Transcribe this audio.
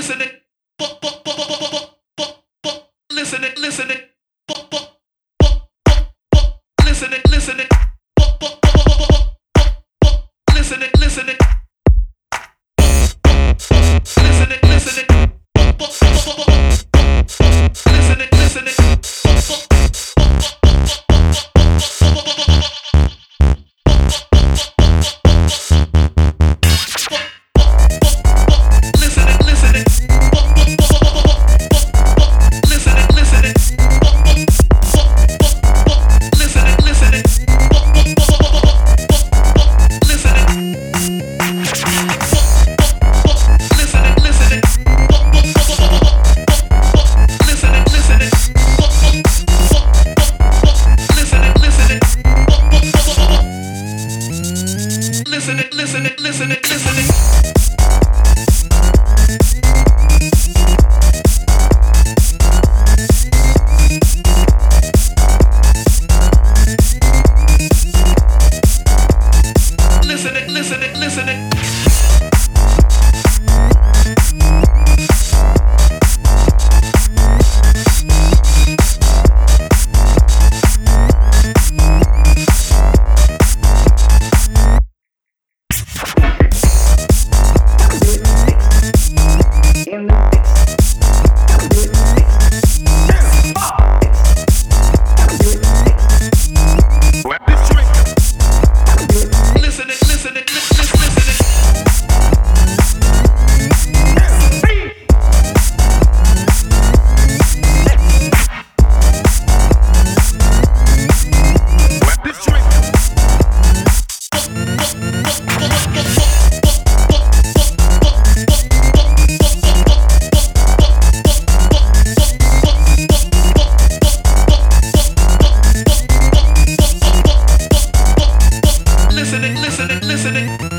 listening. Listening, listening. Listening, listening. Listening, listening. Listening, listening. listening. listening, listening.